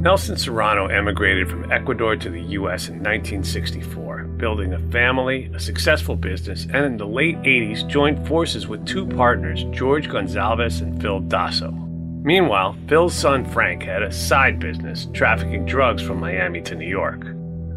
Nelson Serrano emigrated from Ecuador to the U.S. in 1964, building a family, a successful business, and in the late 80s joined forces with two partners, George Gonzalez and Phil Dosso. Meanwhile, Phil's son Frank had a side business, trafficking drugs from Miami to New York.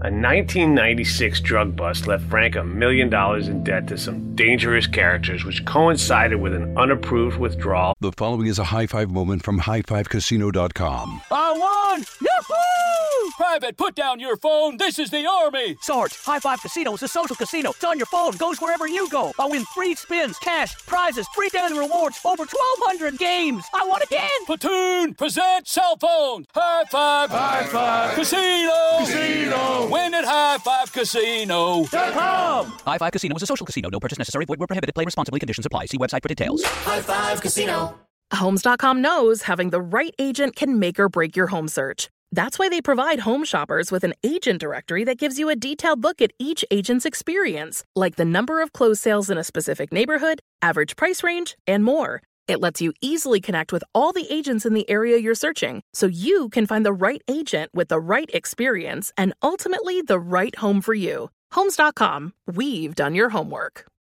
A 1996 drug bust left Frank a million dollars in debt to some dangerous characters, which coincided with an unapproved withdrawal. The following is a high five moment from highfivecasino.com. I won! Yahoo! Private, put down your phone. This is the Army. Sarge, High Five Casino is a social casino. It's on your phone, goes wherever you go. I win free spins, cash, prizes, free daily rewards, over 1,200 games. I won again! Platoon, present cell phone. High Five. High Five. Casino. Casino. Win at High Five Casino. Com. High Five Casino is a social casino. No purchase necessary. Void where prohibited. Play responsibly. Conditions apply. See website for details. High Five Casino. Homes.com knows having the right agent can make or break your home search. That's why they provide home shoppers with an agent directory that gives you a detailed look at each agent's experience, like the number of closed sales in a specific neighborhood, average price range, and more. It lets you easily connect with all the agents in the area you're searching so you can find the right agent with the right experience and ultimately the right home for you. Homes.com, we've done your homework.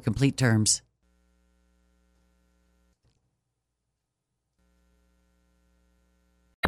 complete terms.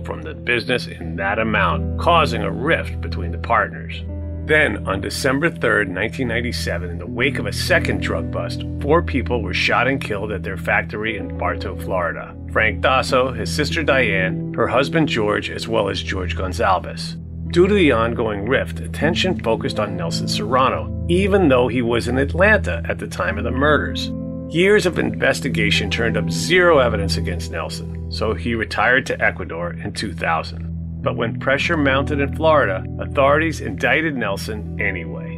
from the business in that amount, causing a rift between the partners. Then, on December 3, 1997, in the wake of a second drug bust, four people were shot and killed at their factory in Bartow, Florida. Frank Dosso, his sister Diane, her husband George, as well as George Gonzalez. Due to the ongoing rift, attention focused on Nelson Serrano, even though he was in Atlanta at the time of the murders. Years of investigation turned up zero evidence against Nelson, so he retired to Ecuador in 2000. But when pressure mounted in Florida, authorities indicted Nelson anyway.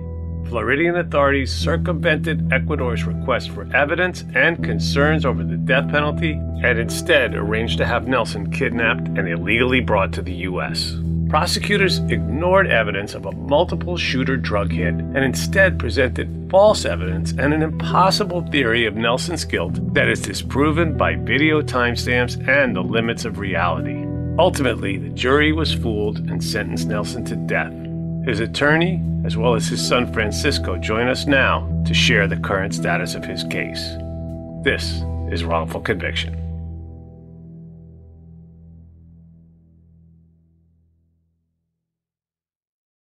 Floridian authorities circumvented Ecuador's request for evidence and concerns over the death penalty and instead arranged to have Nelson kidnapped and illegally brought to the U.S. Prosecutors ignored evidence of a multiple shooter drug hit and instead presented false evidence and an impossible theory of Nelson's guilt that is disproven by video timestamps and the limits of reality. Ultimately, the jury was fooled and sentenced Nelson to death. His attorney, as well as his son Francisco, join us now to share the current status of his case. This is wrongful conviction.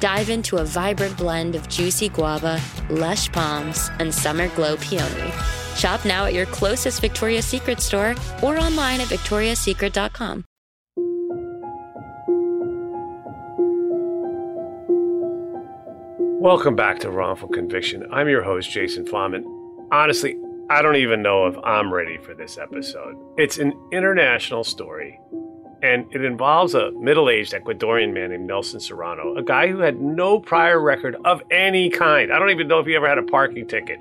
Dive into a vibrant blend of juicy guava, lush palms, and summer glow peony. Shop now at your closest Victoria's Secret store or online at victoriassecret.com. Welcome back to Wrongful Conviction. I'm your host, Jason Flom. Honestly, I don't even know if I'm ready for this episode. It's an international story, and it involves a middle aged Ecuadorian man named Nelson Serrano, a guy who had no prior record of any kind. I don't even know if he ever had a parking ticket.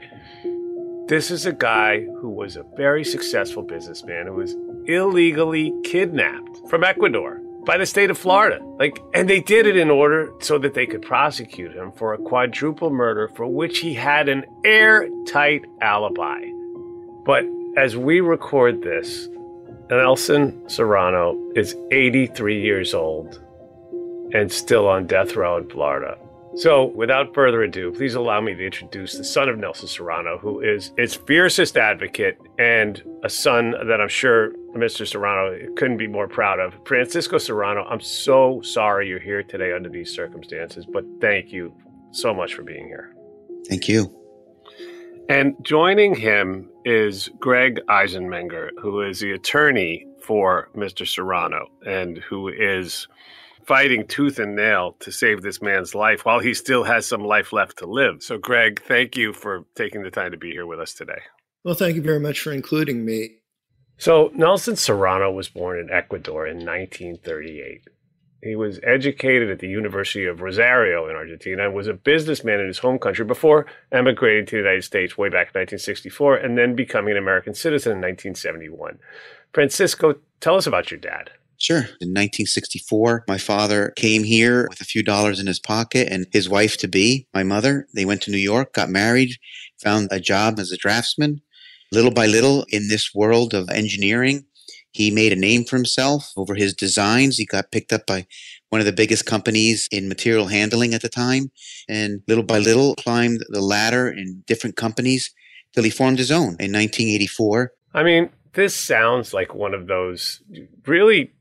This is a guy who was a very successful businessman who was illegally kidnapped from Ecuador by the state of Florida. Like, and they did it in order so that they could prosecute him for a quadruple murder for which he had an airtight alibi. But as we record this, Nelson Serrano is 83 years old and still on death row in Florida. So, without further ado, please allow me to introduce the son of Nelson Serrano, who is its fiercest advocate and a son that I'm sure Mr. Serrano couldn't be more proud of. Francisco Serrano, I'm so sorry you're here today under these circumstances, but thank you so much for being here. Thank you. And joining him is Greg Eisenmenger, who is the attorney for Mr. Serrano and who is fighting tooth and nail to save this man's life while he still has some life left to live. So, Greg, thank you for taking the time to be here with us today. Well, thank you very much for including me. So, Nelson Serrano was born in Ecuador in 1938. He was educated at the University of Rosario in Argentina and was a businessman in his home country before emigrating to the United States way back in 1964 and then becoming an American citizen in 1971. Francisco, tell us about your dad. Sure. In 1964, my father came here with a few dollars in his pocket and his wife to be, my mother. They went to New York, got married, found a job as a draftsman. Little by little, in this world of engineering, he made a name for himself over his designs. He got picked up by one of the biggest companies in material handling at the time. And little by little, climbed the ladder in different companies till he formed his own in 1984. I mean, this sounds like one of those really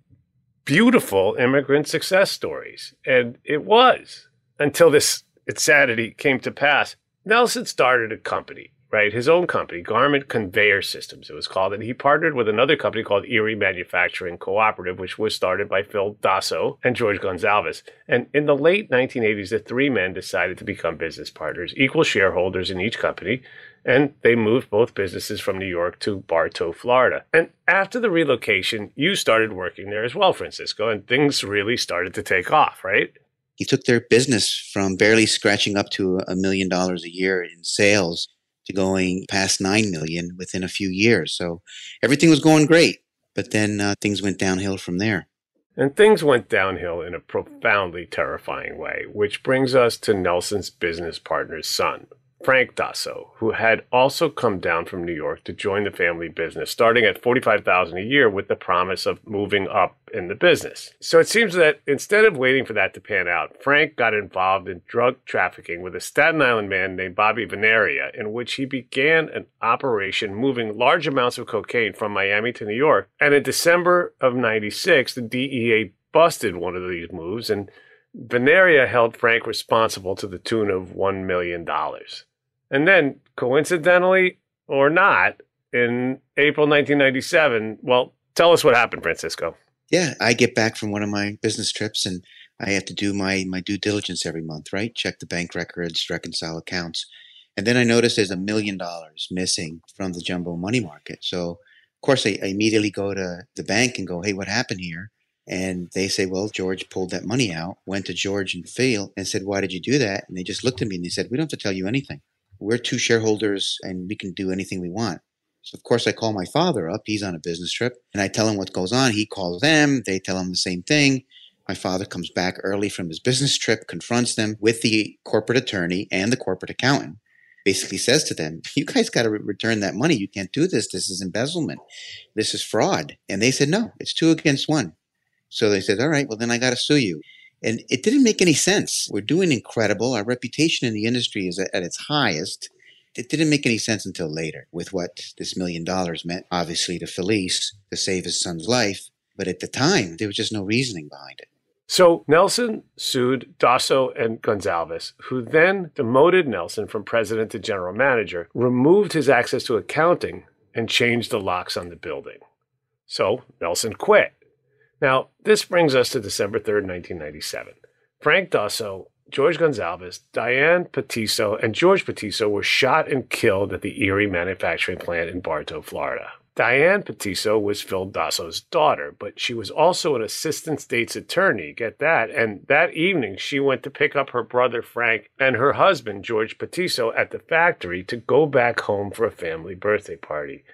beautiful immigrant success stories. And it was until this insanity came to pass. Nelson started a company, right? His own company, Garment Conveyor Systems, it was called. And he partnered with another company called Erie Manufacturing Cooperative, which was started by Phil Dosso and George Gonzalez. And in the late 1980s, the three men decided to become business partners, equal shareholders in each company and they moved both businesses from New York to Bartow, Florida. And after the relocation, you started working there as well, Francisco, and things really started to take off, right? He took their business from barely scratching up to a million dollars a year in sales to going past 9 million within a few years. So everything was going great, but then uh, things went downhill from there. And things went downhill in a profoundly terrifying way, which brings us to Nelson's business partner's son, Frank Dosso, who had also come down from New York to join the family business, starting at 45000 a year with the promise of moving up in the business. So it seems that instead of waiting for that to pan out, Frank got involved in drug trafficking with a Staten Island man named Bobby Veneria, in which he began an operation moving large amounts of cocaine from Miami to New York. And in December of 96, the DEA busted one of these moves and Veneria held Frank responsible to the tune of $1 million. And then, coincidentally or not, in April 1997, well, tell us what happened, Francisco. Yeah, I get back from one of my business trips and I have to do my, my due diligence every month, right? Check the bank records, reconcile accounts. And then I notice there's a million dollars missing from the jumbo money market. So, of course, I, I immediately go to the bank and go, hey, what happened here? And they say, well, George pulled that money out, went to George and Phil and said, why did you do that? And they just looked at me and they said, we don't have to tell you anything. We're two shareholders and we can do anything we want. So of course I call my father up. He's on a business trip and I tell him what goes on. He calls them. They tell him the same thing. My father comes back early from his business trip, confronts them with the corporate attorney and the corporate accountant. Basically says to them, you guys got to re- return that money. You can't do this. This is embezzlement. This is fraud. And they said, no, it's two against one. So they said, all right, well, then I got to sue you. And it didn't make any sense. We're doing incredible. Our reputation in the industry is at its highest. It didn't make any sense until later with what this million dollars meant, obviously, to Felice to save his son's life. But at the time, there was just no reasoning behind it. So Nelson sued Dosso and Gonzalez, who then demoted Nelson from president to general manager, removed his access to accounting, and changed the locks on the building. So Nelson quit. Now, this brings us to December 3rd, 1997. Frank Dosso, George Gonzalez, Diane Patisso, and George Patisso were shot and killed at the Erie manufacturing plant in Bartow, Florida. Diane Patisso was Phil Dosso's daughter, but she was also an assistant state's attorney. Get that? And that evening, she went to pick up her brother Frank and her husband, George Patisso, at the factory to go back home for a family birthday party.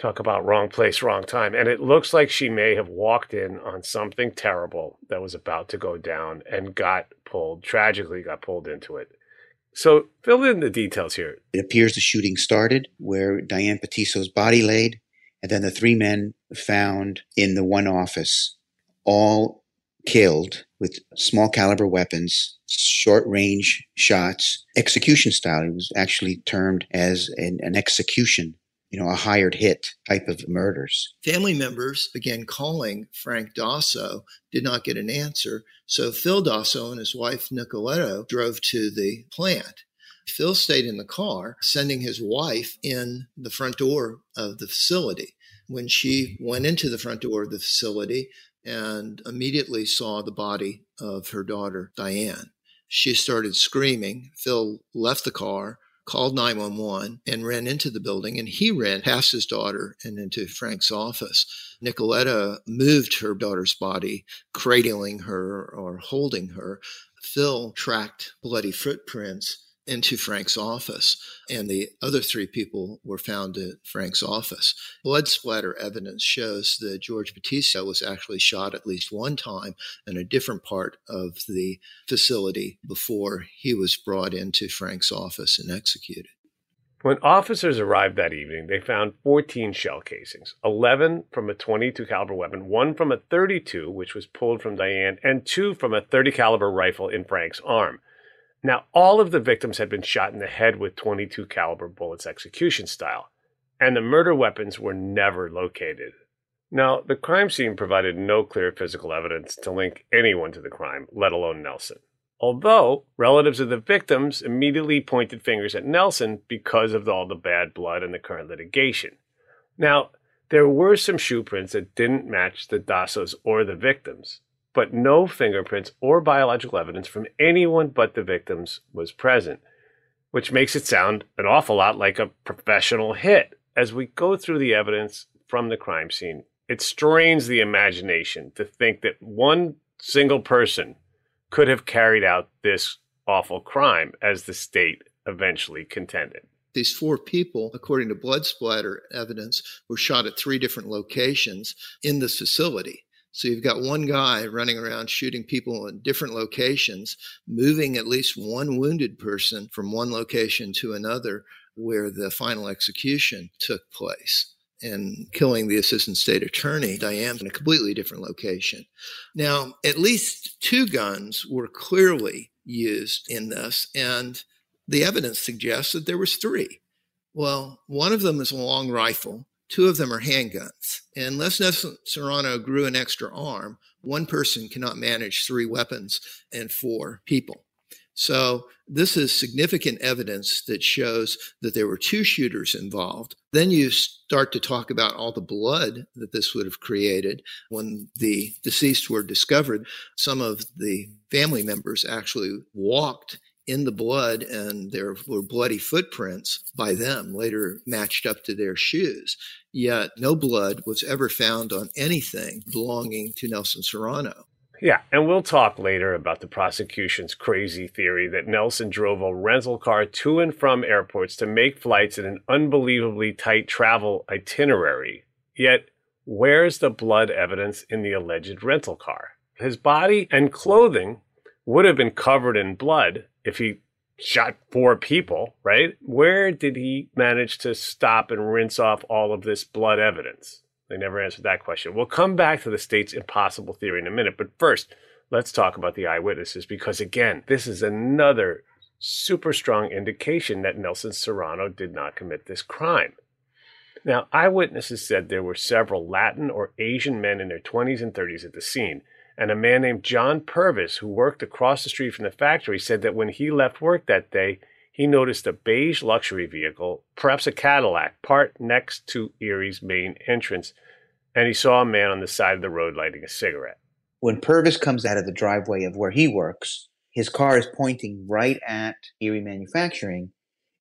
Talk about wrong place, wrong time. And it looks like she may have walked in on something terrible that was about to go down and got pulled, tragically got pulled into it. So fill in the details here. It appears the shooting started where Diane Patisso's body laid, and then the three men found in the one office, all killed with small caliber weapons, short range shots, execution style. It was actually termed as an, an execution you know, a hired hit type of murders. Family members began calling Frank Dosso, did not get an answer. So Phil Dosso and his wife Nicoletta drove to the plant. Phil stayed in the car, sending his wife in the front door of the facility. When she went into the front door of the facility and immediately saw the body of her daughter, Diane, she started screaming. Phil left the car, called 911 and ran into the building and he ran past his daughter and into Frank's office. Nicoletta moved her daughter's body, cradling her or holding her. Phil tracked bloody footprints into Frank's office, and the other three people were found at Frank's office. Blood splatter evidence shows that George Batista was actually shot at least one time in a different part of the facility before he was brought into Frank's office and executed. When officers arrived that evening, they found 14 shell casings, 11 from a 22 caliber weapon, one from a 32 which was pulled from Diane, and two from a 30 caliber rifle in Frank's arm. Now, all of the victims had been shot in the head with 22 caliber bullets execution style, and the murder weapons were never located. Now, the crime scene provided no clear physical evidence to link anyone to the crime, let alone Nelson. Although relatives of the victims immediately pointed fingers at Nelson because of all the bad blood and the current litigation. Now, there were some shoe prints that didn't match the Dossos or the victims, but no fingerprints or biological evidence from anyone but the victims was present, which makes it sound an awful lot like a professional hit. As we go through the evidence from the crime scene, it strains the imagination to think that one single person could have carried out this awful crime as the state eventually contended. These four people, according to blood splatter evidence, were shot at three different locations in this facility. So you've got one guy running around shooting people in different locations, moving at least one wounded person from one location to another where the final execution took place and killing the assistant state attorney, Diane, in a completely different location. Now, at least two guns were clearly used in this, and the evidence suggests that there was three. Well, one of them is a long rifle, Two of them are handguns. And unless Serrano grew an extra arm, one person cannot manage three weapons and four people. So this is significant evidence that shows that there were two shooters involved. Then you start to talk about all the blood that this would have created when the deceased were discovered. Some of the family members actually walked in the blood and there were bloody footprints by them later matched up to their shoes. Yet no blood was ever found on anything belonging to Nelson Serrano. Yeah, and we'll talk later about the prosecution's crazy theory that Nelson drove a rental car to and from airports to make flights in an unbelievably tight travel itinerary. Yet, where's the blood evidence in the alleged rental car? His body and clothing would have been covered in blood if he shot four people, right? Where did he manage to stop and rinse off all of this blood evidence? They never answered that question. We'll come back to the state's impossible theory in a minute, but first, let's talk about the eyewitnesses because, again, this is another super strong indication that Nelson Serrano did not commit this crime. Now, eyewitnesses said there were several Latin or Asian men in their 20s and 30s at the scene, and a man named John Purvis, who worked across the street from the factory, said that when he left work that day, he noticed a beige luxury vehicle, perhaps a Cadillac, parked next to Erie's main entrance, and he saw a man on the side of the road lighting a cigarette. When Purvis comes out of the driveway of where he works, his car is pointing right at Erie Manufacturing,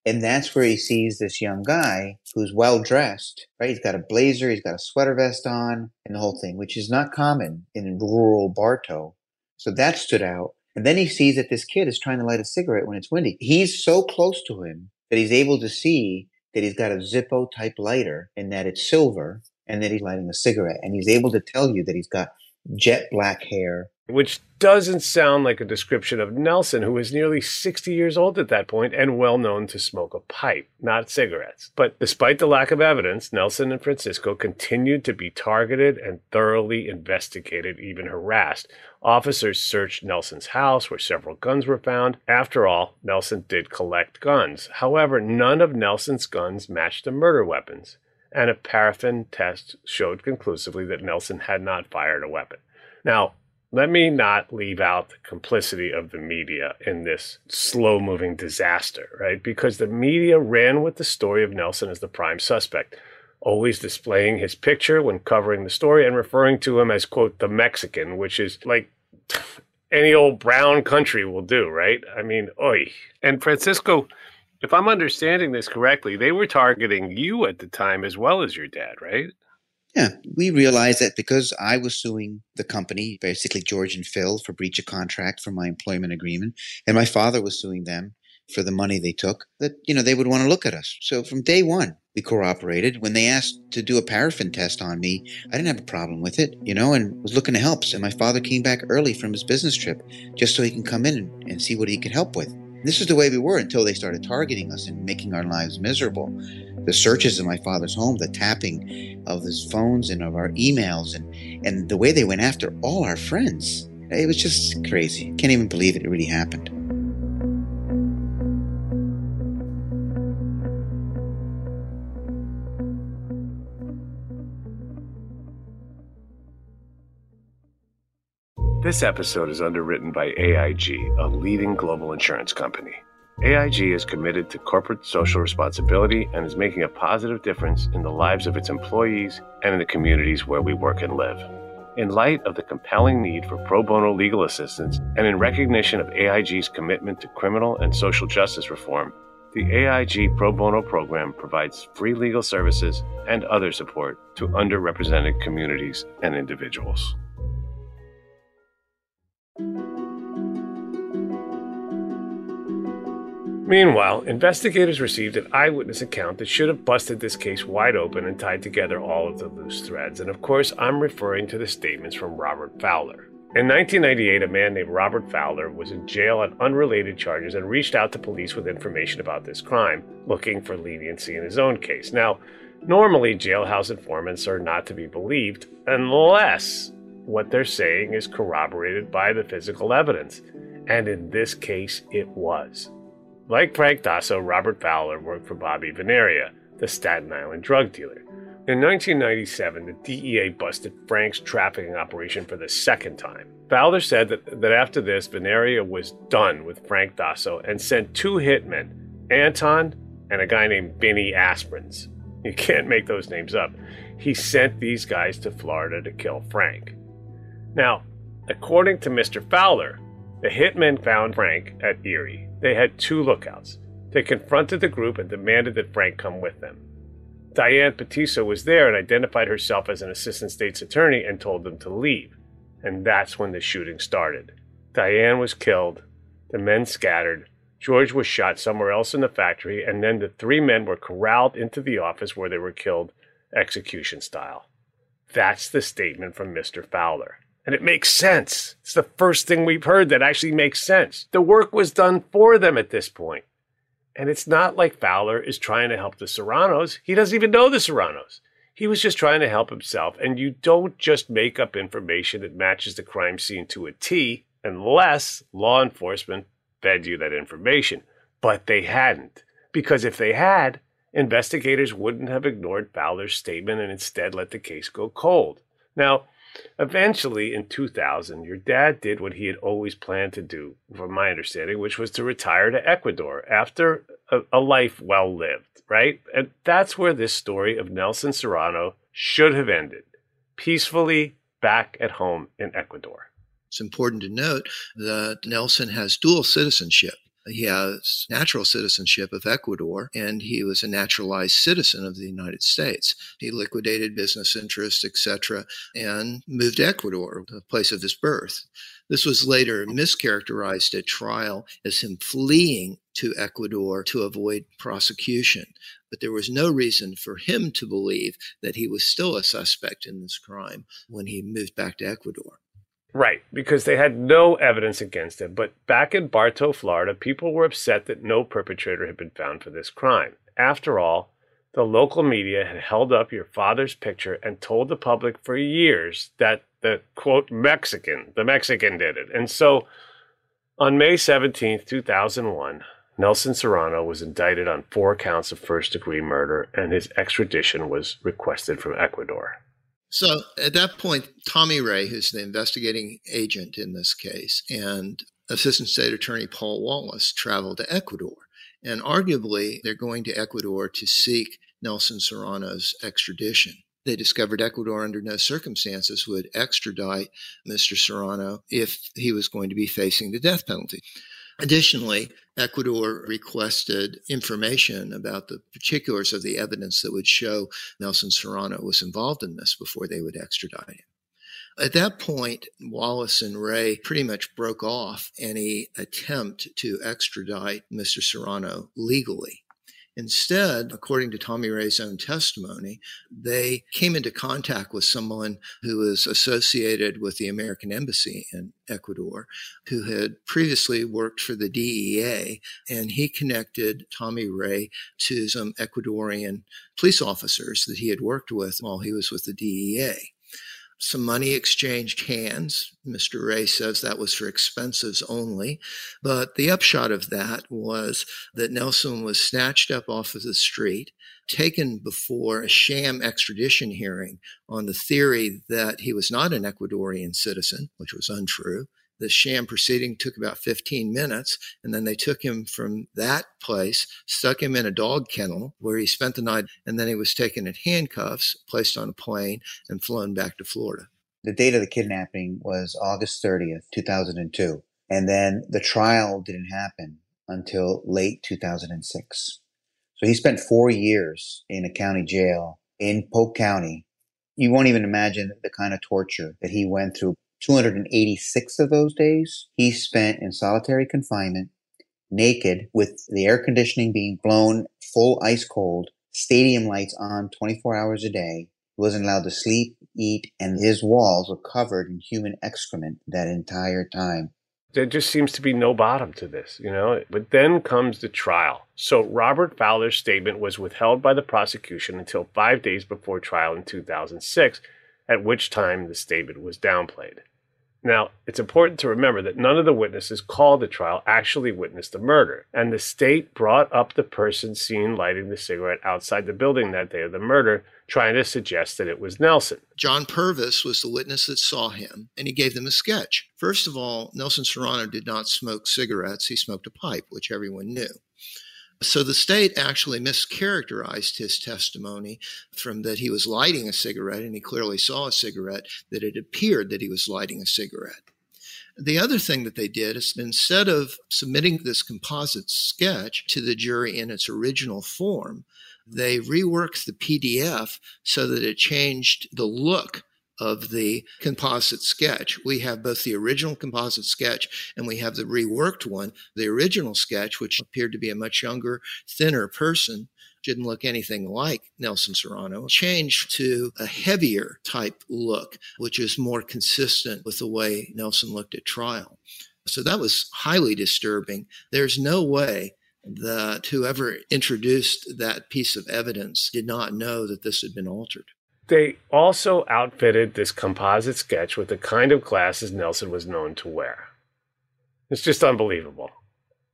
and that's where he sees this young guy who's well dressed, right? He's got a blazer, he's got a sweater vest on, and the whole thing, which is not common in rural Bartow. So that stood out. And then he sees that this kid is trying to light a cigarette when it's windy. He's so close to him that he's able to see that he's got a Zippo type lighter and that it's silver and that he's lighting a cigarette. And he's able to tell you that he's got jet black hair. Which doesn't sound like a description of Nelson, who was nearly 60 years old at that point and well known to smoke a pipe, not cigarettes. But despite the lack of evidence, Nelson and Francisco continued to be targeted and thoroughly investigated, even harassed. Officers searched Nelson's house where several guns were found. After all, Nelson did collect guns. However, none of Nelson's guns matched the murder weapons, and a paraffin test showed conclusively that Nelson had not fired a weapon. Now, let me not leave out the complicity of the media in this slow moving disaster, right? Because the media ran with the story of Nelson as the prime suspect, always displaying his picture when covering the story and referring to him as, quote, the Mexican, which is like any old brown country will do, right? I mean, oi. And Francisco, if I'm understanding this correctly, they were targeting you at the time as well as your dad, right? Yeah, we realized that because I was suing the company, basically George and Phil, for breach of contract for my employment agreement, and my father was suing them for the money they took, that, you know, they would want to look at us. So from day one, we cooperated. When they asked to do a paraffin test on me, I didn't have a problem with it, you know, and was looking to help. So my father came back early from his business trip just so he can come in and, see what he could help with. This is the way we were until they started targeting us and making our lives miserable. The searches in my father's home, the tapping of his phones and of our emails, and, and the way they went after all our friends. It was just crazy. Can't even believe it, it really happened. This episode is underwritten by AIG, a leading global insurance company. AIG is committed to corporate social responsibility and is making a positive difference in the lives of its employees and in the communities where we work and live. In light of the compelling need for pro bono legal assistance and in recognition of AIG's commitment to criminal and social justice reform, the AIG Pro Bono program provides free legal services and other support to underrepresented communities and individuals. Meanwhile, investigators received an eyewitness account that should have busted this case wide open and tied together all of the loose threads. And of course, I'm referring to the statements from Robert Fowler. In 1998, a man named Robert Fowler was in jail on unrelated charges and reached out to police with information about this crime, looking for leniency in his own case. Now, normally, jailhouse informants are not to be believed unless what they're saying is corroborated by the physical evidence. And in this case, it was. Like Frank Dosso, Robert Fowler worked for Bobby Veneria, the Staten Island drug dealer. In 1997, the DEA busted Frank's trafficking operation for the second time. Fowler said that, that after this, Veneria was done with Frank Dosso and sent two hitmen, Anton and a guy named Benny Asprins. You can't make those names up. He sent these guys to Florida to kill Frank. Now, according to Mr. Fowler, the hitmen found Frank at Erie they had two lookouts. They confronted the group and demanded that Frank come with them. Diane Patisso was there and identified herself as an assistant state's attorney and told them to leave. And that's when the shooting started. Diane was killed, the men scattered, George was shot somewhere else in the factory, and then the three men were corralled into the office where they were killed execution style. That's the statement from Mr. Fowler. And it makes sense. It's the first thing we've heard that actually makes sense. The work was done for them at this point. And it's not like Fowler is trying to help the Serranos. He doesn't even know the Serranos. He was just trying to help himself. And you don't just make up information that matches the crime scene to a T unless law enforcement fed you that information. But they hadn't. Because if they had, investigators wouldn't have ignored Fowler's statement and instead let the case go cold. Now, eventually in 2000, your dad did what he had always planned to do, from my understanding, which was to retire to Ecuador after a, a life well lived, right? And that's where this story of Nelson Serrano should have ended peacefully back at home in Ecuador. It's important to note that Nelson has dual citizenship. He has natural citizenship of Ecuador, and he was a naturalized citizen of the United States. He liquidated business interests, etc., and moved to Ecuador, the place of his birth. This was later mischaracterized at trial as him fleeing to Ecuador to avoid prosecution. But there was no reason for him to believe that he was still a suspect in this crime when he moved back to Ecuador. Right, because they had no evidence against him. But back in Bartow, Florida, people were upset that no perpetrator had been found for this crime. After all, the local media had held up your father's picture and told the public for years that the quote Mexican, the Mexican did it. And so on May 17th, 2001, Nelson Serrano was indicted on four counts of first degree murder and his extradition was requested from Ecuador. So at that point, Tommy Ray, who's the investigating agent in this case, and Assistant State Attorney Paul Wallace traveled to Ecuador. And arguably, they're going to Ecuador to seek Nelson Serrano's extradition. They discovered Ecuador under no circumstances would extradite Mr. Serrano if he was going to be facing the death penalty. Additionally, Ecuador requested information about the particulars of the evidence that would show Nelson Serrano was involved in this before they would extradite him. At that point, Wallace and Ray pretty much broke off any attempt to extradite Mr. Serrano legally. Instead, according to Tommy Ray's own testimony, they came into contact with someone who was associated with the American Embassy in Ecuador, who had previously worked for the DEA, and he connected Tommy Ray to some Ecuadorian police officers that he had worked with while he was with the DEA some money exchanged hands. Mr. Ray says that was for expenses only. But the upshot of that was that Nelson was snatched up off of the street, taken before a sham extradition hearing on the theory that he was not an Ecuadorian citizen, which was untrue, the sham proceeding took about 15 minutes, and then they took him from that place, stuck him in a dog kennel where he spent the night, and then he was taken in handcuffs, placed on a plane, and flown back to Florida. The date of the kidnapping was August 30th, 2002. And then the trial didn't happen until late 2006. So he spent four years in a county jail in Polk County. You won't even imagine the kind of torture that he went through 286 of those days he spent in solitary confinement, naked, with the air conditioning being blown full ice cold, stadium lights on 24 hours a day. He wasn't allowed to sleep, eat, and his walls were covered in human excrement that entire time. There just seems to be no bottom to this, you know? But then comes the trial. So Robert Fowler's statement was withheld by the prosecution until five days before trial in 2006 at which time the statement was downplayed. Now, it's important to remember that none of the witnesses called the trial actually witnessed the murder, and the state brought up the person seen lighting the cigarette outside the building that day of the murder, trying to suggest that it was Nelson. John Purvis was the witness that saw him, and he gave them a sketch. First of all, Nelson Serrano did not smoke cigarettes, he smoked a pipe, which everyone knew. So the state actually mischaracterized his testimony from that he was lighting a cigarette, and he clearly saw a cigarette, that it appeared that he was lighting a cigarette. The other thing that they did is instead of submitting this composite sketch to the jury in its original form, they reworked the PDF so that it changed the look of the composite sketch. We have both the original composite sketch and we have the reworked one. The original sketch, which appeared to be a much younger, thinner person, didn't look anything like Nelson Serrano, changed to a heavier type look, which is more consistent with the way Nelson looked at trial. So that was highly disturbing. There's no way that whoever introduced that piece of evidence did not know that this had been altered. They also outfitted this composite sketch with the kind of glasses Nelson was known to wear. It's just unbelievable.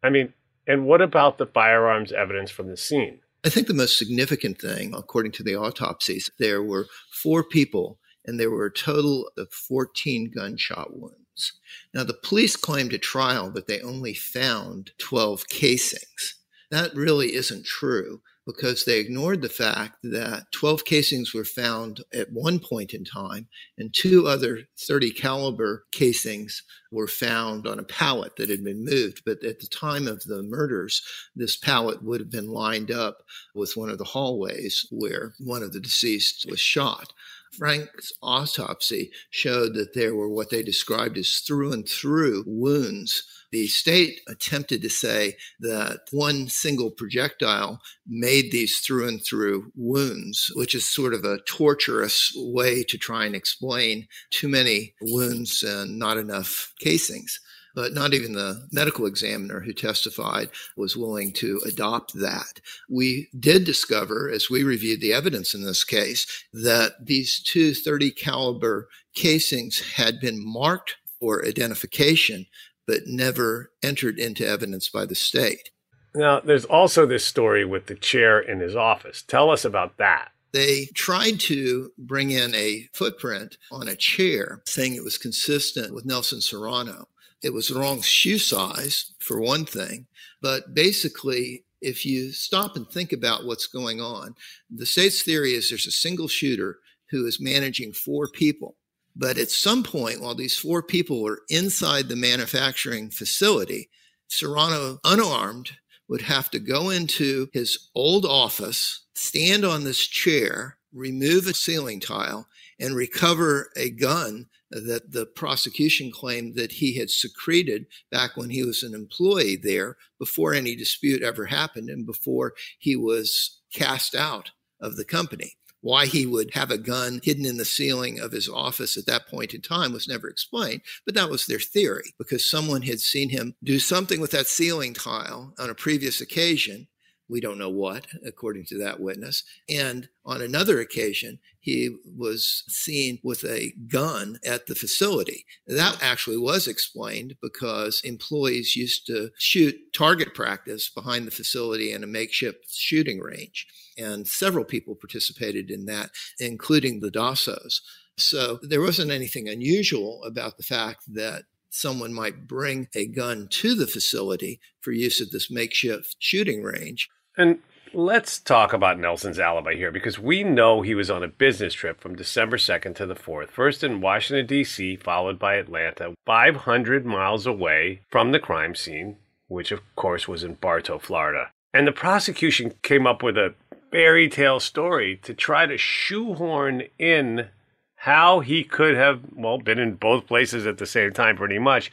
I mean, and what about the firearms evidence from the scene? I think the most significant thing, according to the autopsies, there were four people and there were a total of 14 gunshot wounds. Now, the police claimed at trial that they only found 12 casings. That really isn't true because they ignored the fact that 12 casings were found at one point in time and two other 30 caliber casings were found on a pallet that had been moved. But at the time of the murders this pallet would have been lined up with one of the hallways where one of the deceased was shot Frank's autopsy showed that there were what they described as through and through wounds. The state attempted to say that one single projectile made these through and through wounds, which is sort of a torturous way to try and explain too many wounds and not enough casings but not even the medical examiner who testified was willing to adopt that. We did discover, as we reviewed the evidence in this case, that these two 30 caliber casings had been marked for identification, but never entered into evidence by the state. Now, there's also this story with the chair in his office. Tell us about that. They tried to bring in a footprint on a chair, saying it was consistent with Nelson Serrano. It was the wrong shoe size, for one thing. But basically, if you stop and think about what's going on, the state's theory is there's a single shooter who is managing four people. But at some point, while these four people were inside the manufacturing facility, Serrano, unarmed, would have to go into his old office, stand on this chair, remove a ceiling tile, and recover a gun that the prosecution claimed that he had secreted back when he was an employee there before any dispute ever happened and before he was cast out of the company. Why he would have a gun hidden in the ceiling of his office at that point in time was never explained, but that was their theory because someone had seen him do something with that ceiling tile on a previous occasion. We don't know what, according to that witness. And on another occasion, he was seen with a gun at the facility. That actually was explained because employees used to shoot target practice behind the facility in a makeshift shooting range. And several people participated in that, including the Dossos. So there wasn't anything unusual about the fact that someone might bring a gun to the facility for use at this makeshift shooting range. And let's talk about Nelson's alibi here because we know he was on a business trip from December 2nd to the 4th, first in Washington, D.C., followed by Atlanta, 500 miles away from the crime scene, which of course was in Bartow, Florida. And the prosecution came up with a fairy tale story to try to shoehorn in how he could have, well, been in both places at the same time, pretty much.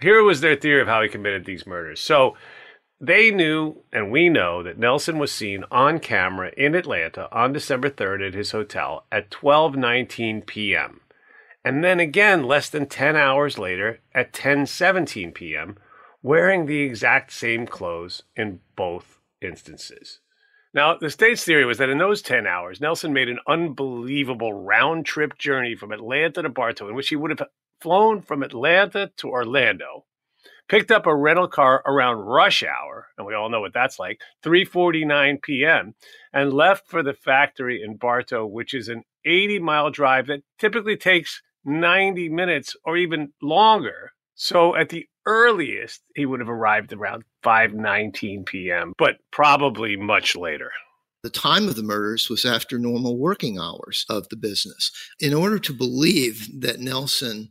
Here was their theory of how he committed these murders. So they knew, and we know, that Nelson was seen on camera in Atlanta on December 3rd at his hotel at 12:19 p.m. And then again less than 10 hours later at 10:17 p.m. wearing the exact same clothes in both instances. Now, the state's theory was that in those 10 hours, Nelson made an unbelievable round trip journey from Atlanta to Bartow, in which he would have flown from Atlanta to Orlando, picked up a rental car around rush hour, and we all know what that's like, 3:49 p.m., and left for the factory in Bartow, which is an 80-mile drive that typically takes 90 minutes or even longer. So at the earliest, he would have arrived around 5:19 p.m., but probably much later. The time of the murders was after normal working hours of the business. In order to believe that Nelson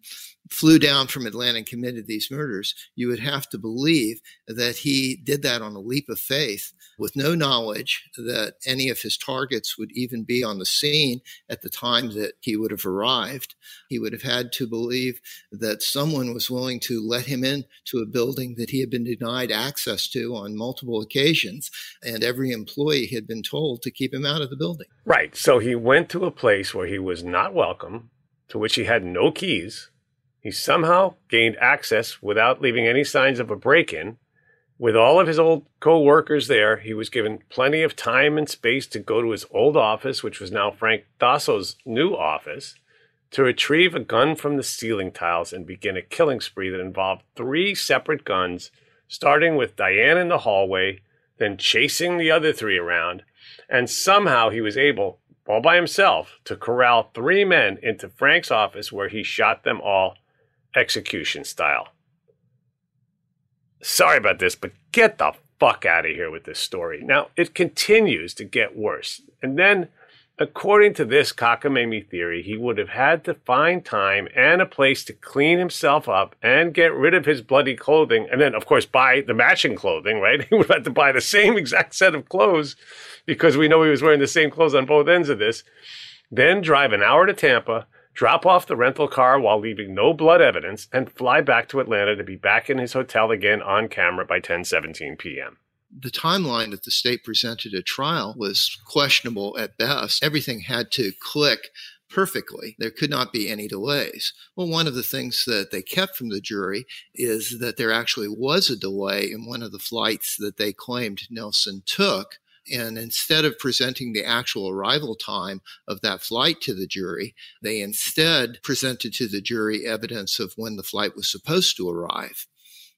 flew down from Atlanta and committed these murders, you would have to believe that he did that on a leap of faith with no knowledge that any of his targets would even be on the scene at the time that he would have arrived. He would have had to believe that someone was willing to let him into a building that he had been denied access to on multiple occasions, and every employee had been told to keep him out of the building. Right. So he went to a place where he was not welcome, to which he had no keys he somehow gained access without leaving any signs of a break in. With all of his old co workers there, he was given plenty of time and space to go to his old office, which was now Frank Dosso's new office, to retrieve a gun from the ceiling tiles and begin a killing spree that involved three separate guns starting with Diane in the hallway, then chasing the other three around, and somehow he was able, all by himself, to corral three men into Frank's office where he shot them all execution style. Sorry about this, but get the fuck out of here with this story. Now, it continues to get worse. And then, according to this cockamamie theory, he would have had to find time and a place to clean himself up and get rid of his bloody clothing. And then, of course, buy the matching clothing, right? He would have to buy the same exact set of clothes because we know he was wearing the same clothes on both ends of this. Then drive an hour to Tampa drop off the rental car while leaving no blood evidence, and fly back to Atlanta to be back in his hotel again on camera by 10:17 p.m. The timeline that the state presented at trial was questionable at best. Everything had to click perfectly. There could not be any delays. Well, one of the things that they kept from the jury is that there actually was a delay in one of the flights that they claimed Nelson took and instead of presenting the actual arrival time of that flight to the jury, they instead presented to the jury evidence of when the flight was supposed to arrive.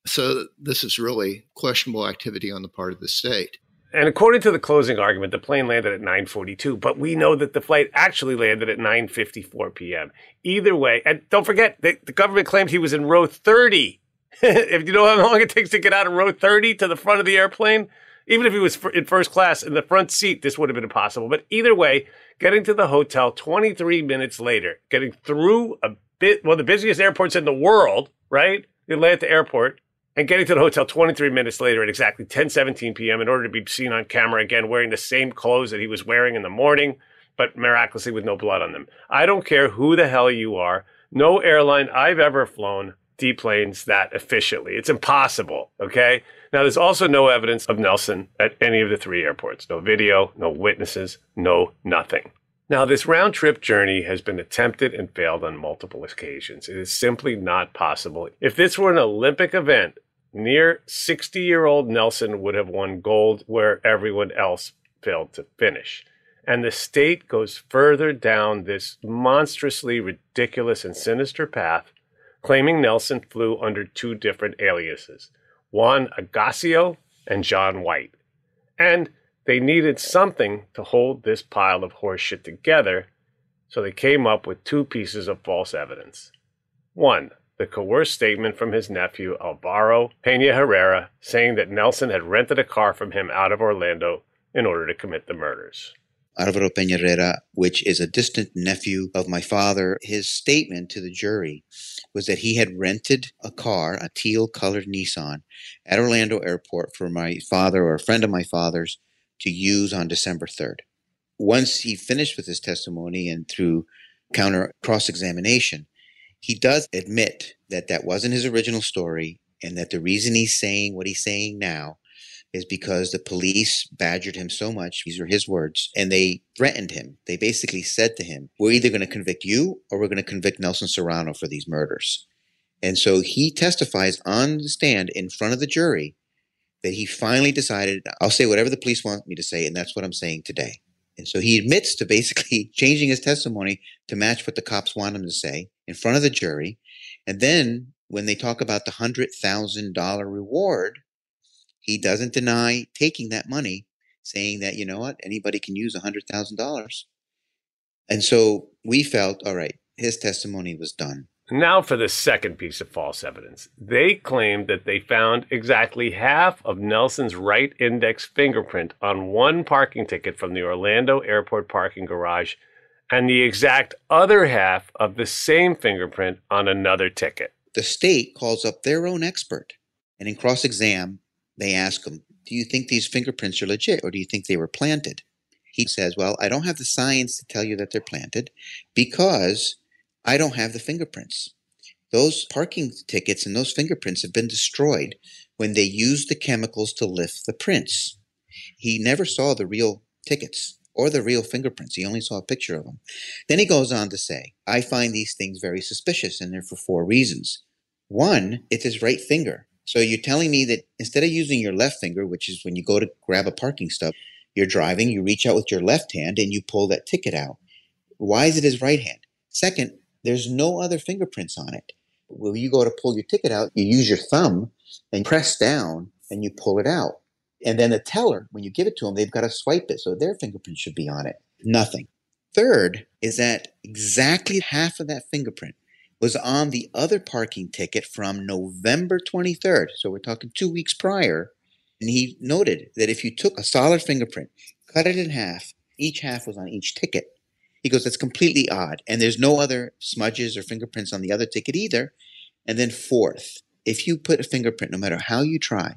So this is really questionable activity on the part of the state. And according to the closing argument, the plane landed at 9:42, but we know that the flight actually landed at 9:54 p.m. Either way, and don't forget the, the government claimed he was in row 30. if you know how long it takes to get out of row 30 to the front of the airplane, even if he was in first class in the front seat, this would have been impossible. But either way, getting to the hotel 23 minutes later, getting through a bit, one of the busiest airports in the world, right? The Atlanta airport, and getting to the hotel 23 minutes later at exactly 10:17 p.m. in order to be seen on camera again wearing the same clothes that he was wearing in the morning, but miraculously with no blood on them. I don't care who the hell you are. No airline I've ever flown deplanes that efficiently. It's impossible, okay? Now, there's also no evidence of Nelson at any of the three airports. No video, no witnesses, no nothing. Now, this round trip journey has been attempted and failed on multiple occasions. It is simply not possible. If this were an Olympic event, near 60 year old Nelson would have won gold where everyone else failed to finish. And the state goes further down this monstrously ridiculous and sinister path, claiming Nelson flew under two different aliases Juan Agasio and John White. And they needed something to hold this pile of horseshit together, so they came up with two pieces of false evidence. One, the coerced statement from his nephew Alvaro Pena Herrera saying that Nelson had rented a car from him out of Orlando in order to commit the murders. Alvaro Pena Herrera, which is a distant nephew of my father, his statement to the jury was that he had rented a car, a teal colored Nissan, at Orlando Airport for my father or a friend of my father's to use on December 3rd. Once he finished with his testimony and through counter cross examination, he does admit that that wasn't his original story and that the reason he's saying what he's saying now is because the police badgered him so much. These are his words. And they threatened him. They basically said to him, We're either going to convict you or we're going to convict Nelson Serrano for these murders. And so he testifies on the stand in front of the jury that he finally decided, I'll say whatever the police want me to say, and that's what I'm saying today. And so he admits to basically changing his testimony to match what the cops want him to say in front of the jury. And then when they talk about the $100,000 reward, he doesn't deny taking that money, saying that, you know what, anybody can use $100,000. And so we felt, all right, his testimony was done. Now for the second piece of false evidence. They claimed that they found exactly half of Nelson's right index fingerprint on one parking ticket from the Orlando airport parking garage and the exact other half of the same fingerprint on another ticket. The state calls up their own expert and in cross exam they ask him, Do you think these fingerprints are legit or do you think they were planted? He says, Well, I don't have the science to tell you that they're planted because I don't have the fingerprints. Those parking tickets and those fingerprints have been destroyed when they used the chemicals to lift the prints. He never saw the real tickets or the real fingerprints. He only saw a picture of them. Then he goes on to say, I find these things very suspicious, and they're for four reasons. One, it's his right finger. So you're telling me that instead of using your left finger, which is when you go to grab a parking stop, you're driving, you reach out with your left hand and you pull that ticket out. Why is it his right hand? Second, there's no other fingerprints on it. When you go to pull your ticket out, you use your thumb and press down and you pull it out. And then the teller, when you give it to them, they've got to swipe it. So their fingerprint should be on it. Nothing. Third is that exactly half of that fingerprint was on the other parking ticket from November 23rd. So we're talking two weeks prior. And he noted that if you took a solid fingerprint, cut it in half, each half was on each ticket. He goes, that's completely odd. And there's no other smudges or fingerprints on the other ticket either. And then fourth, if you put a fingerprint, no matter how you try,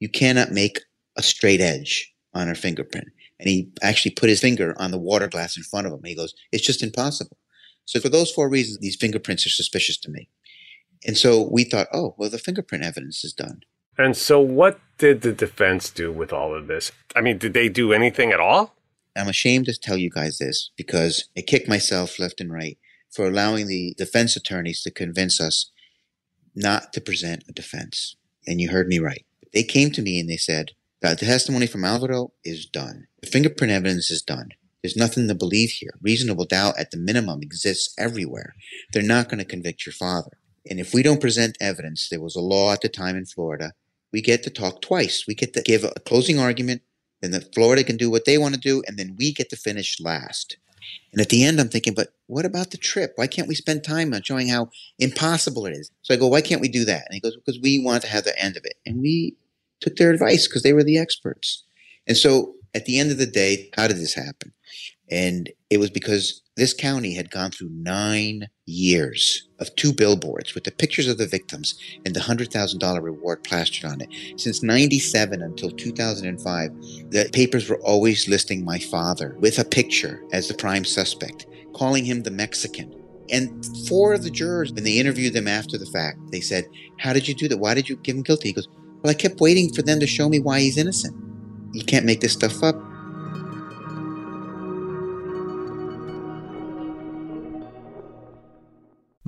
you cannot make a straight edge on a fingerprint. And he actually put his finger on the water glass in front of him. He goes, it's just impossible. So for those four reasons, these fingerprints are suspicious to me. And so we thought, oh, well, the fingerprint evidence is done. And so what did the defense do with all of this? I mean, did they do anything at all? I'm ashamed to tell you guys this because I kick myself left and right for allowing the defense attorneys to convince us not to present a defense. And you heard me right. They came to me and they said, the testimony from Alvaro is done. The fingerprint evidence is done. There's nothing to believe here. Reasonable doubt at the minimum exists everywhere. They're not going to convict your father. And if we don't present evidence, there was a law at the time in Florida. We get to talk twice. We get to give a closing argument, then the Florida can do what they want to do, and then we get to finish last. And at the end, I'm thinking, but what about the trip? Why can't we spend time on showing how impossible it is? So I go, why can't we do that? And he goes, because we want to have the end of it. And we took their advice because they were the experts. And so at the end of the day, how did this happen? And it was because this county had gone through nine years of two billboards with the pictures of the victims and the $100,000 reward plastered on it. Since 97 until 2005, the papers were always listing my father with a picture as the prime suspect, calling him the Mexican. And four of the jurors, when they interviewed them after the fact, they said, How did you do that? Why did you give him guilty? He goes, Well, I kept waiting for them to show me why he's innocent. You can't make this stuff up.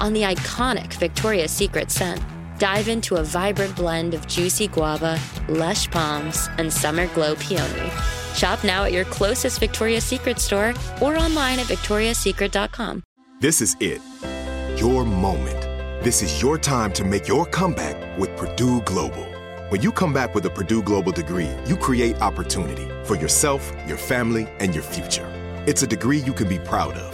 on the iconic Victoria's Secret scent. Dive into a vibrant blend of juicy guava, lush palms, and summer glow peony. Shop now at your closest Victoria's Secret store or online at victoriassecret.com. This is it. Your moment. This is your time to make your comeback with Purdue Global. When you come back with a Purdue Global degree, you create opportunity for yourself, your family, and your future. It's a degree you can be proud of,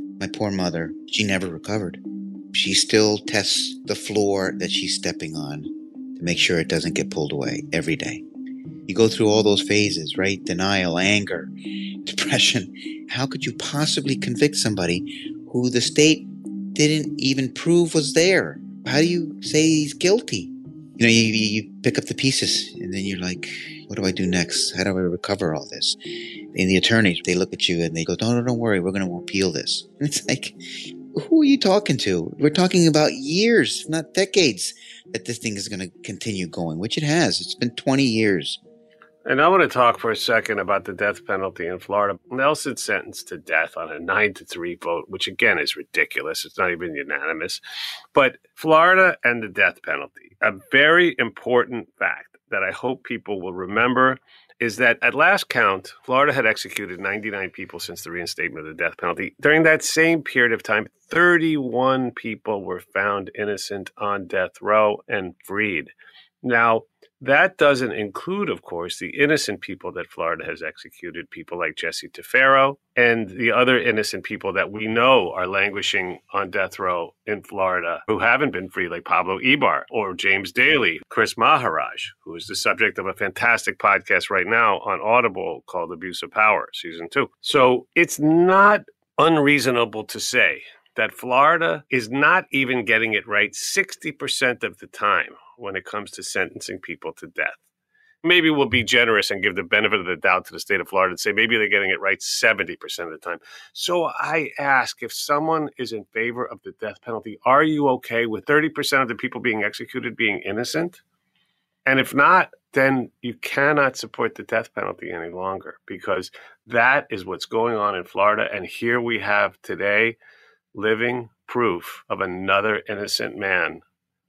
My poor mother, she never recovered. She still tests the floor that she's stepping on to make sure it doesn't get pulled away every day. You go through all those phases, right? Denial, anger, depression. How could you possibly convict somebody who the state didn't even prove was there? How do you say he's guilty? You know, you, you pick up the pieces and then you're like, what do I do next? How do I recover all this? And the attorneys, they look at you and they go, no, no, don't worry, we're going to appeal this. And it's like, who are you talking to? We're talking about years, not decades, that this thing is going to continue going, which it has. It's been 20 years. And I want to talk for a second about the death penalty in Florida. Nelson sentenced to death on a nine to three vote, which again is ridiculous. It's not even unanimous. But Florida and the death penalty, a very important fact that I hope people will remember is that at last count, Florida had executed 99 people since the reinstatement of the death penalty. During that same period of time, 31 people were found innocent on death row and freed. Now, that doesn't include, of course, the innocent people that Florida has executed, people like Jesse Tafero and the other innocent people that we know are languishing on death row in Florida who haven't been free, like Pablo Ibar or James Dailey, Kris Maharaj, who is the subject of a fantastic podcast right now on Audible called Abuse of Power, season two. So it's not unreasonable to say that Florida is not even getting it right 60% of the time when it comes to sentencing people to death. Maybe we'll be generous and give the benefit of the doubt to the state of Florida and say maybe they're getting it right 70% of the time. So I ask if someone is in favor of the death penalty, are you okay with 30% of the people being executed being innocent? And if not, then you cannot support the death penalty any longer because that is what's going on in Florida. And here we have today living proof of another innocent man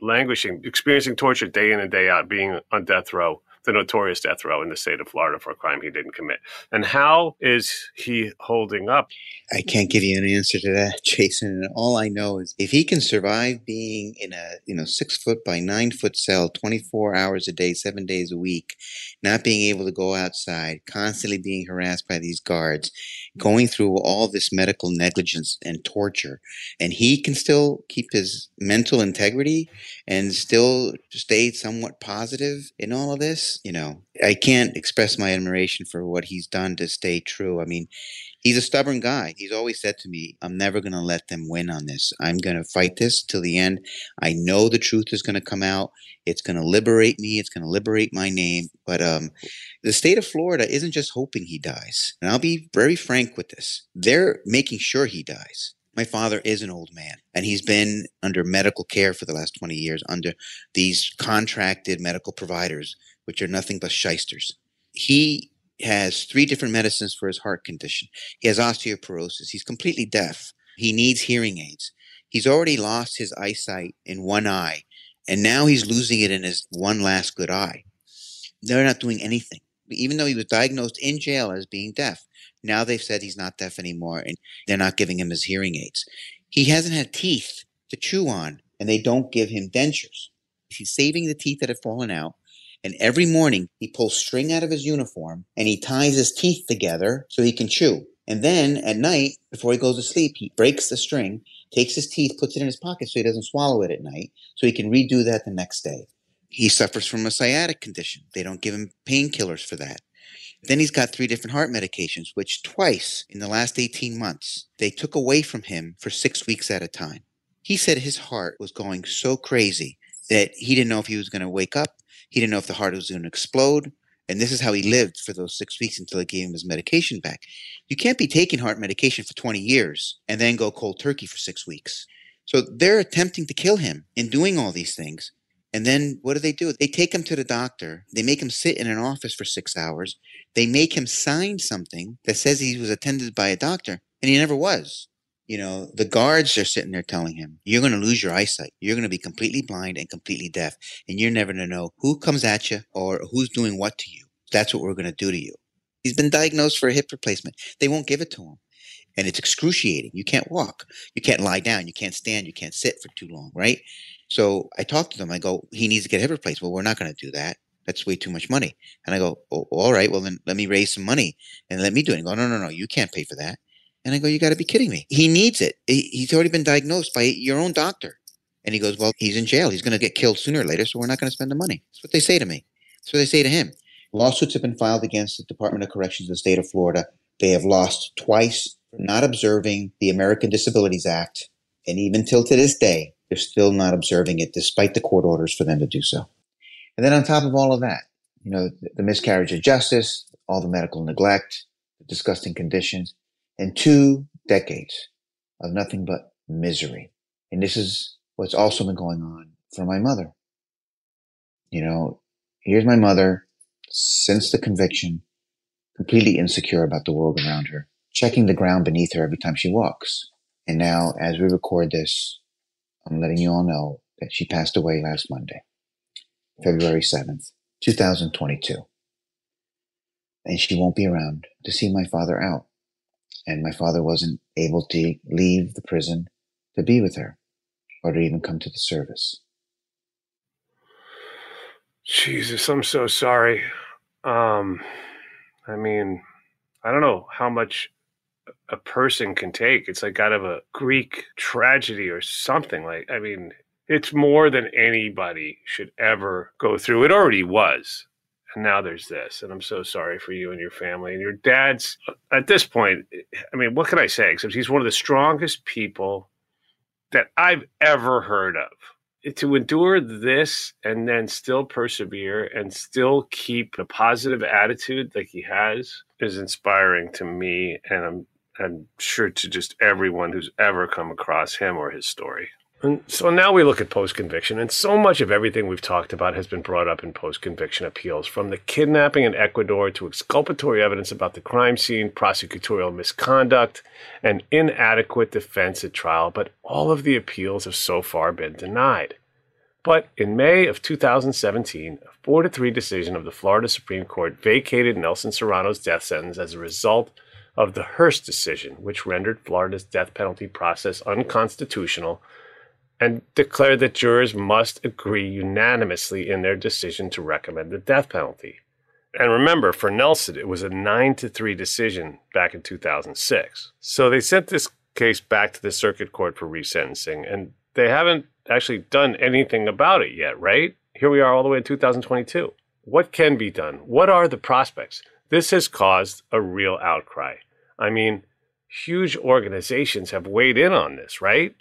languishing, experiencing torture day in and day out, being on death row, the notorious death row in the state of Florida for a crime he didn't commit. And how is he holding up? I can't give you an answer to that, Jason. And all I know is if he can survive being in a you know six foot by nine foot cell, twenty four hours a day, seven days a week, not being able to go outside, constantly being harassed by these guards, going through all this medical negligence and torture, and he can still keep his mental integrity and still stay somewhat positive in all of this, you know, I can't express my admiration for what he's done to stay true. I mean, he's a stubborn guy. He's always said to me, I'm never going to let them win on this. I'm going to fight this till the end. I know the truth is going to come out. It's going to liberate me. It's going to liberate my name. But um, the state of Florida isn't just hoping he dies. And I'll be very frank with this. They're making sure he dies. My father is an old man and he's been under medical care for the last 20 years under these contracted medical providers, which are nothing but shysters. He has three different medicines for his heart condition. He has osteoporosis. He's completely deaf. He needs hearing aids. He's already lost his eyesight in one eye, and now he's losing it in his one last good eye. They're not doing anything. Even though he was diagnosed in jail as being deaf, now they've said he's not deaf anymore, and they're not giving him his hearing aids. He hasn't had teeth to chew on, and they don't give him dentures. He's saving the teeth that have fallen out and every morning he pulls string out of his uniform and he ties his teeth together so he can chew. And then at night, before he goes to sleep, he breaks the string, takes his teeth, puts it in his pocket so he doesn't swallow it at night, so he can redo that the next day. He suffers from a sciatic condition. They don't give him painkillers for that. Then he's got three different heart medications, which twice in the last 18 months, they took away from him for six weeks at a time. He said his heart was going so crazy that he didn't know if he was going to wake up he didn't know if the heart was going to explode. And this is how he lived for those six weeks until they gave him his medication back. You can't be taking heart medication for 20 years and then go cold turkey for six weeks. So they're attempting to kill him in doing all these things. And then what do they do? They take him to the doctor. They make him sit in an office for six hours. They make him sign something that says he was attended by a doctor, and he never was. You know, the guards are sitting there telling him, you're going to lose your eyesight. You're going to be completely blind and completely deaf. And you're never going to know who comes at you or who's doing what to you. That's what we're going to do to you. He's been diagnosed for a hip replacement. They won't give it to him. And it's excruciating. You can't walk. You can't lie down. You can't stand. You can't sit for too long, right? So I talk to them. I go, he needs to get a hip replacement. Well, we're not going to do that. That's way too much money. And I go, oh, all right, well, then let me raise some money and let me do it. And go, no, no, no, you can't pay for that. And I go, you got to be kidding me. He needs it. He's already been diagnosed by your own doctor. And he goes, well, he's in jail. He's going to get killed sooner or later, so we're not going to spend the money. That's what they say to me. That's what they say to him. Lawsuits have been filed against the Department of Corrections of the state of Florida They have lost twice for not observing the American Disabilities Act, and even till to this day, they're still not observing it despite the court orders for them to do so. And then on top of all of that, you know, the, the miscarriage of justice, all the medical neglect, the disgusting conditions, and two decades of nothing but misery. And this is what's also been going on for my mother. You know, here's my mother since the conviction, completely insecure about the world around her, checking the ground beneath her every time she walks. And now, as we record this, I'm letting you all know that she passed away last Monday, February 7th, 2022. And she won't be around to see my father out. And my father wasn't able to leave the prison to be with her or to even come to the service. Jesus, I'm so sorry. Um, I mean, I don't know how much a person can take. It's like out of a Greek tragedy or something. Like, I mean, it's more than anybody should ever go through. It already was. And now there's this. And I'm so sorry for you and your family. And your dad's, at this point, I mean, what can I say? Except he's one of the strongest people that I've ever heard of to endure this and then still persevere and still keep a positive attitude like he has is inspiring to me and I'm I'm sure to just everyone who's ever come across him or his story. And so now we look at post conviction, and so much of everything we've talked about has been brought up in post conviction appeals, from the kidnapping in Ecuador to exculpatory evidence about the crime scene, prosecutorial misconduct, and inadequate defense at trial. But all of the appeals have so far been denied. But in May of 2017, a 4 to 3 decision of the Florida Supreme Court vacated Nelson Serrano's death sentence as a result of the Hurst decision, which rendered Florida's death penalty process unconstitutional and declared that jurors must agree unanimously in their decision to recommend the death penalty. And remember, for Nelson, it was a 9 to 3 decision back in 2006. So they sent this case back to the circuit court for resentencing, and they haven't actually done anything about it yet, right? Here we are all the way in 2022. What can be done? What are the prospects? This has caused a real outcry. I mean, huge organizations have weighed in on this, right?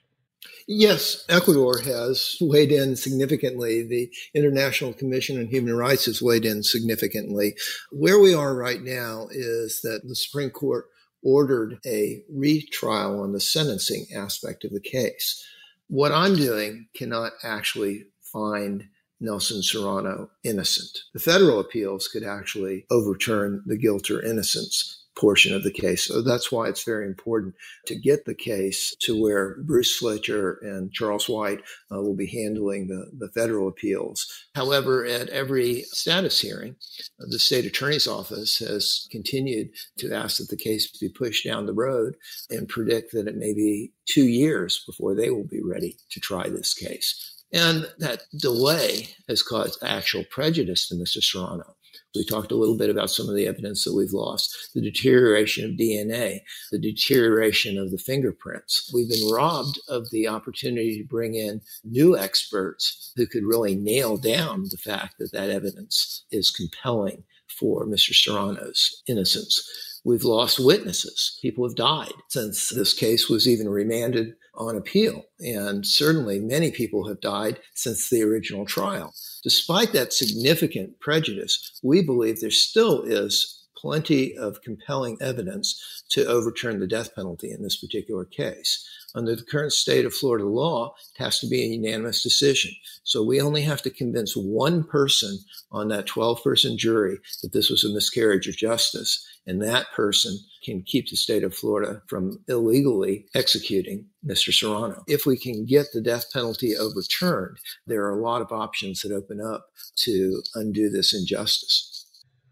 Yes, Ecuador has weighed in significantly. The International Commission on Human Rights has weighed in significantly. Where we are right now is that the Supreme Court ordered a retrial on the sentencing aspect of the case. What I'm doing cannot actually find Nelson Serrano innocent. The federal appeals could actually overturn the guilt or innocence portion of the case. So that's why it's very important to get the case to where Bruce Fletcher and Charles White uh, will be handling the, the federal appeals. However, at every status hearing, uh, the state attorney's office has continued to ask that the case be pushed down the road and predict that it may be two years before they will be ready to try this case. And that delay has caused actual prejudice to Mr. Serrano. We talked a little bit about some of the evidence that we've lost, the deterioration of DNA, the deterioration of the fingerprints. We've been robbed of the opportunity to bring in new experts who could really nail down the fact that that evidence is compelling for Mr. Serrano's innocence. We've lost witnesses. People have died since this case was even remanded on appeal. And certainly many people have died since the original trial. Despite that significant prejudice, we believe there still is plenty of compelling evidence to overturn the death penalty in this particular case. Under the current state of Florida law, it has to be a unanimous decision. So we only have to convince one person on that 12 person jury that this was a miscarriage of justice. And that person can keep the state of Florida from illegally executing Mr. Serrano. If we can get the death penalty overturned, there are a lot of options that open up to undo this injustice.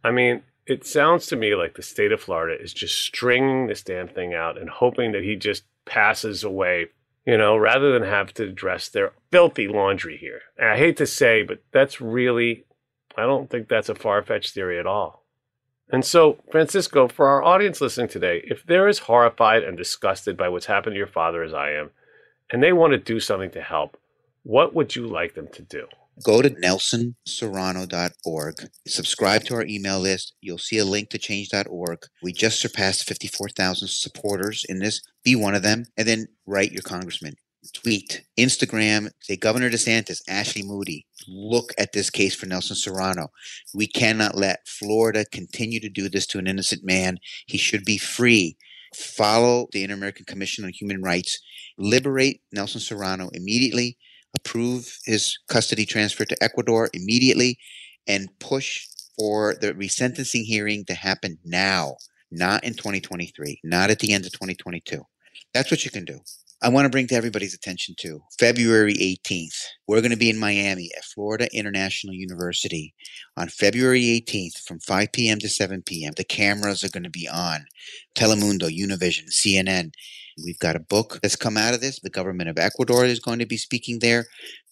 I mean, it sounds to me like the state of Florida is just stringing this damn thing out and hoping that he just passes away, you know, rather than have to address their filthy laundry here. And I hate to say, but that's really, I don't think that's a far fetched theory at all. And so, Francisco, for our audience listening today, if they're as horrified and disgusted by what's happened to your father as I am, and they want to do something to help, what would you like them to do? Go to nelsonserrano.org, subscribe to our email list. You'll see a link to change.org. We just surpassed 54,000 supporters in this. Be one of them, and then write your congressman. Tweet, Instagram, say Governor DeSantis, Ashley Moody, look at this case for Nelson Serrano. We cannot let Florida continue to do this to an innocent man. He should be free. Follow the Inter American Commission on Human Rights. Liberate Nelson Serrano immediately approve his custody transfer to Ecuador immediately and push for the resentencing hearing to happen now, not in 2023, not at the end of 2022. That's what you can do. I want to bring to everybody's attention too. February 18th. We're going to be in Miami at Florida International University on February 18th from 5 p.m. to 7 p.m. The cameras are going to be on Telemundo, Univision, CNN. We've got a book that's come out of this. The government of Ecuador is going to be speaking there.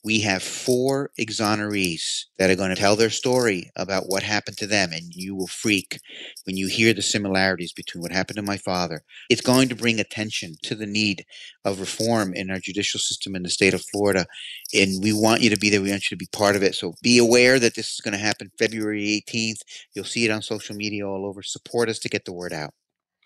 We have four exonerees that are going to tell their story about what happened to them, and you will freak when you hear the similarities between what happened to my father. It's going to bring attention to the need of reform in our judicial system in the state of Florida, and we want you to be there. We want you to be part of it. So be aware that this is going to happen February 18th. You'll see it on social media all over. Support us to get the word out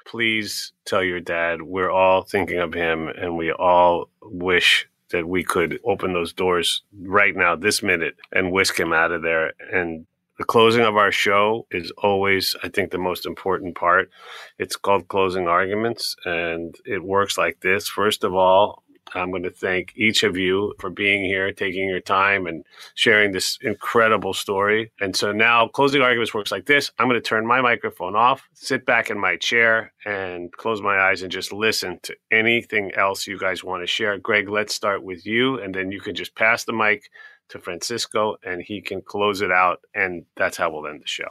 please tell your dad we're all thinking of him and we all wish that we could open those doors right now, this minute, and whisk him out of there. And the closing of our show is always, I think, the most important part. It's called closing arguments, and it works like this. First of all, I'm going to thank each of you for being here, taking your time, and sharing this incredible story. And so now, closing arguments works like this I'm going to turn my microphone off, sit back in my chair, and close my eyes and just listen to anything else you guys want to share. Greg, let's start with you, and then you can just pass the mic to Francisco, and he can close it out. And that's how we'll end the show.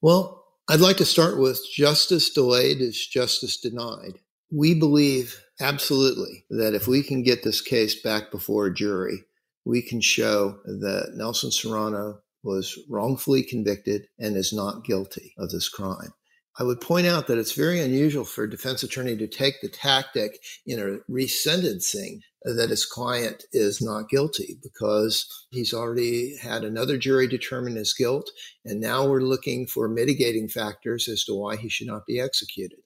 Well, I'd like to start with justice delayed is justice denied. We believe absolutely that if we can get this case back before a jury, we can show that Nelson Serrano was wrongfully convicted and is not guilty of this crime. I would point out that it's very unusual for a defense attorney to take the tactic in a resentencing that his client is not guilty because he's already had another jury determine his guilt. And now we're looking for mitigating factors as to why he should not be executed.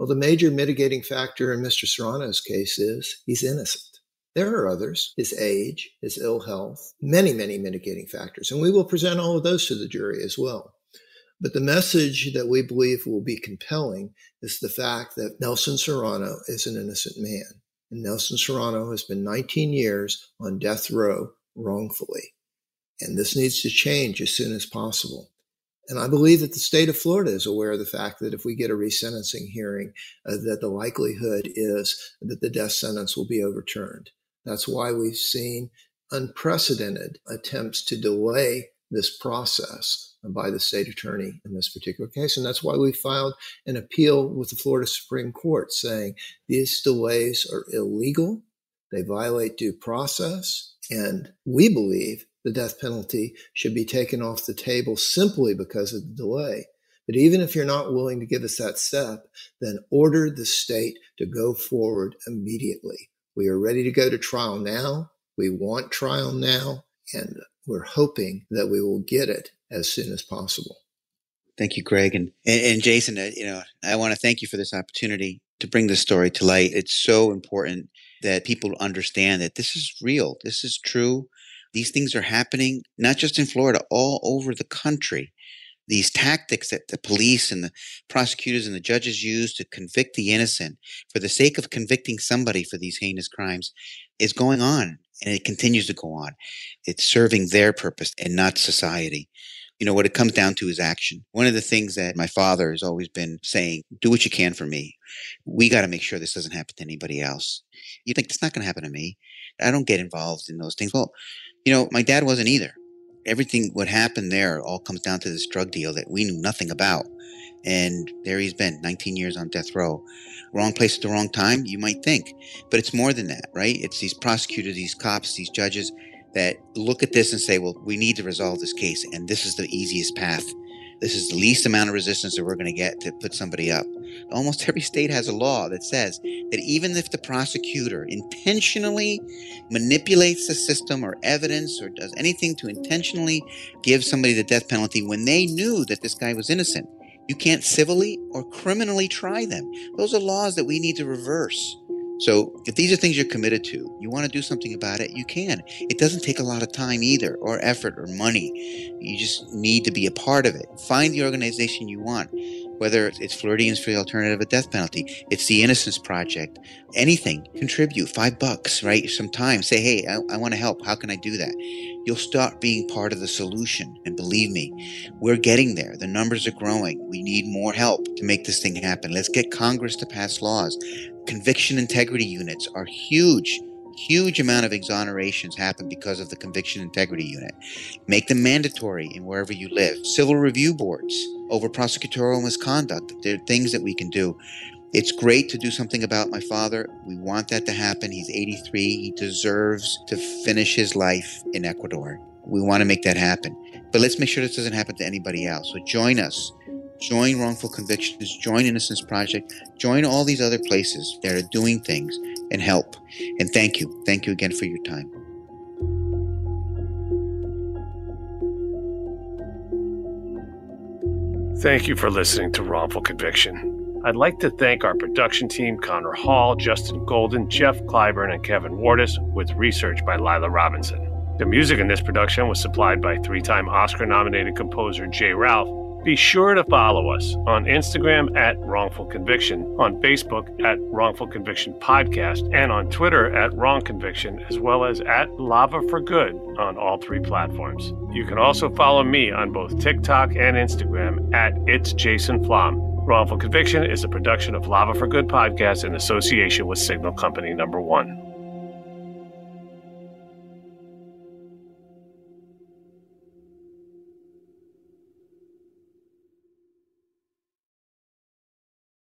Well, the major mitigating factor in Mr. Serrano's case is he's innocent. There are others, his age, his ill health, many, many mitigating factors. And we will present all of those to the jury as well. But the message that we believe will be compelling is the fact that Nelson Serrano is an innocent man. And Nelson Serrano has been 19 years on death row wrongfully. And this needs to change as soon as possible. And I believe that the state of Florida is aware of the fact that if we get a resentencing hearing, uh, that the likelihood is that the death sentence will be overturned. That's why we've seen unprecedented attempts to delay this process by the state attorney in this particular case. And that's why we filed an appeal with the Florida Supreme Court saying these delays are illegal, they violate due process, and we believe the death penalty should be taken off the table simply because of the delay. But even if you're not willing to give us that step, then order the state to go forward immediately. We are ready to go to trial now. We want trial now, and we're hoping that we will get it as soon as possible. Thank you, Greg. And, and, and Jason, uh, you know, I want to thank you for this opportunity to bring this story to light. It's so important that people understand that this is real. This is true. These things are happening not just in Florida, all over the country. These tactics that the police and the prosecutors and the judges use to convict the innocent for the sake of convicting somebody for these heinous crimes is going on and it continues to go on. It's serving their purpose and not society. You know, what it comes down to is action. One of the things that my father has always been saying, do what you can for me. We got to make sure this doesn't happen to anybody else. You think it's not going to happen to me. I don't get involved in those things. Well, you know, my dad wasn't either. Everything what happened there all comes down to this drug deal that we knew nothing about. And there he's been, 19 years on death row. Wrong place at the wrong time, you might think. But it's more than that, right? It's these prosecutors, these cops, these judges that look at this and say, well, we need to resolve this case. And this is the easiest path This is the least amount of resistance that we're going to get to put somebody up. Almost every state has a law that says that even if the prosecutor intentionally manipulates the system or evidence or does anything to intentionally give somebody the death penalty when they knew that this guy was innocent, you can't civilly or criminally try them. Those are laws that we need to reverse. So if these are things you're committed to, you want to do something about it, you can. It doesn't take a lot of time either, or effort, or money. You just need to be a part of it. Find the organization you want, whether it's Floridians for the Alternative of Death Penalty, it's the Innocence Project, anything. Contribute five bucks, right? Some time. Say, hey, I, I want to help. How can I do that? You'll start being part of the solution. And believe me, we're getting there. The numbers are growing. We need more help to make this thing happen. Let's get Congress to pass laws conviction integrity units are huge huge amount of exonerations happen because of the conviction integrity unit. Make them mandatory in wherever you live. Civil review boards over prosecutorial misconduct. There are things that we can do. It's great to do something about my father. We want that to happen. He's 83 he deserves to finish his life in ecuador. We want to make that happen. But let's make sure this doesn't happen to anybody else. So join us join Wrongful Convictions, join Innocence Project, join all these other places that are doing things and help. And thank you. Thank you again for your time. Thank you for listening to Wrongful Conviction. I'd like to thank our production team, Connor Hall, Justin Golden, Jeff Clyburn, and Kevin Wardis, with research by Lila Robinson. The music in this production was supplied by three time Oscar nominated composer J. Ralph be sure to follow us on Instagram at Wrongful Conviction, on Facebook at Wrongful Conviction Podcast, and on Twitter at Wrong Conviction, as well as at Lava for Good on all three platforms. You can also follow me on both TikTok and Instagram at It's Jason Flom. Wrongful Conviction is a production of Lava for Good podcast in association with Signal Company Number One.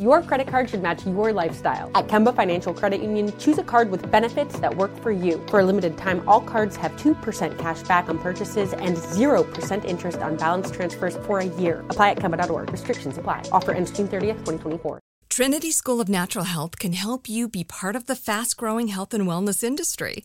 Your credit card should match your lifestyle. At Kemba Financial Credit Union, choose a card with benefits that work for you. For a limited time, all cards have 2% cash back on purchases and 0% interest on balance transfers for a year. Apply at Kemba.org. Restrictions apply. Offer ends June 30th, 2024. Trinity School of Natural Health can help you be part of the fast growing health and wellness industry.